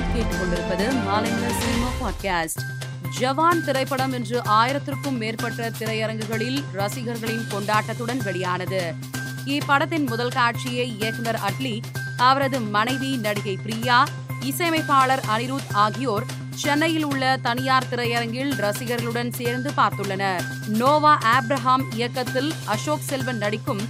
நீங்கள் கேட்டுக்கொண்டிருப்பது Maalaimalar cinema podcast ஜவான் திரைப்படம் இன்று ஆயிரத்திற்கும் மேற்பட்ட திரையரங்குகளில் ரசிகர்களின் கொண்டாட்டத்துடன் வெளியானது. இப்படத்தின் முதல் காட்சியை இயக்குனர் அட்லி அவரது மனைவி நடிகை பிரியா இசையமைப்பாளர் அனிருத் ஆகியோர் சென்னையில் உள்ள தனியார் திரையரங்கில் ரசிகர்களுடன் சேர்ந்து பார்த்துள்ளனர். நோவா ஆப்ரஹாம் இயக்கத்தில் அசோக் செல்வன் நடிக்கும்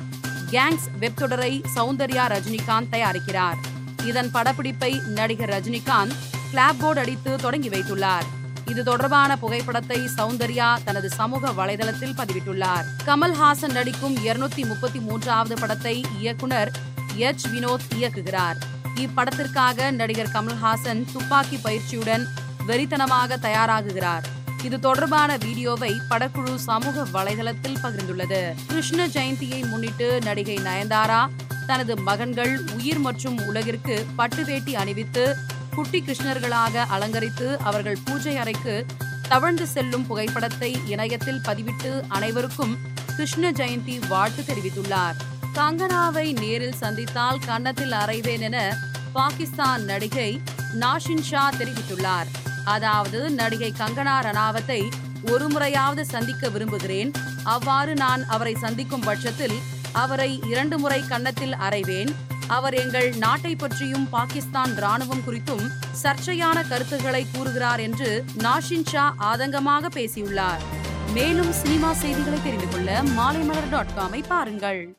கேங்ஸ் வெப் தொடரை சௌந்தர்யா ரஜினிகாந்த் தயாரிக்கிறார். இதன் படப்பிடிப்பை நடிகர் ரஜினிகாந்த் கிளாப் போர்டு அடித்து தொடங்கி வைத்துள்ளார். இது தொடர்பான புகைப்படத்தை சௌந்தர்யா தனது சமூக வலைதளத்தில் பதிவிட்டுள்ளார். கமல்ஹாசன் நடிக்கும் இருநூத்தி முப்பத்தி மூன்றாவது படத்தை இயக்குனர் எச். வினோத் இயக்குகிறார். இப்படத்திற்காக நடிகர் கமல்ஹாசன் துப்பாக்கி பயிற்சியுடன் வெறித்தனமாக தயாராகுகிறார். இது தொடர்பான வீடியோவை படக்குழு சமூக வலைதளத்தில் பகிர்ந்துள்ளது. கிருஷ்ண ஜெயந்தியை முன்னிட்டு நடிகை நயன்தாரா தனது மகன்கள் உயிர் மற்றும் உலகிற்கு பட்டு வேட்டி அணிவித்து குட்டி கிருஷ்ணர்களாக அலங்கரித்து அவர்கள் பூஜை அறைக்கு தவழ்ந்து செல்லும் புகைப்படத்தை இணையத்தில் பதிவிட்டு அனைவருக்கும் கிருஷ்ண ஜெயந்தி வாழ்த்து தெரிவித்துள்ளார். கங்கனாவை நேரில் சந்தித்தால் கன்னத்தில் அறைவேன் என பாகிஸ்தான் நடிகை நாஷின் ஷா தெரிவித்துள்ளார். அதாவது நடிகை கங்கனா ரணாவத்தை ஒரு முறையாவது சந்திக்க விரும்புகிறேன். அவ்வாறு நான் அவரை சந்திக்கும் பட்சத்தில் அவரை இரண்டு முறை கன்னத்தில் அறைவேன். அவர் எங்கள் நாட்டை பற்றியும் பாகிஸ்தான் ராணுவம் குறித்தும் சர்ச்சையான கருத்துக்களை கூறுகிறார் என்று நாஷின் ஷா ஆதங்கமாக பேசியுள்ளார். மேலும் சினிமா செய்திகளை தெரிந்து கொள்ள மாலைமலர் டாட் காமை பாருங்கள்.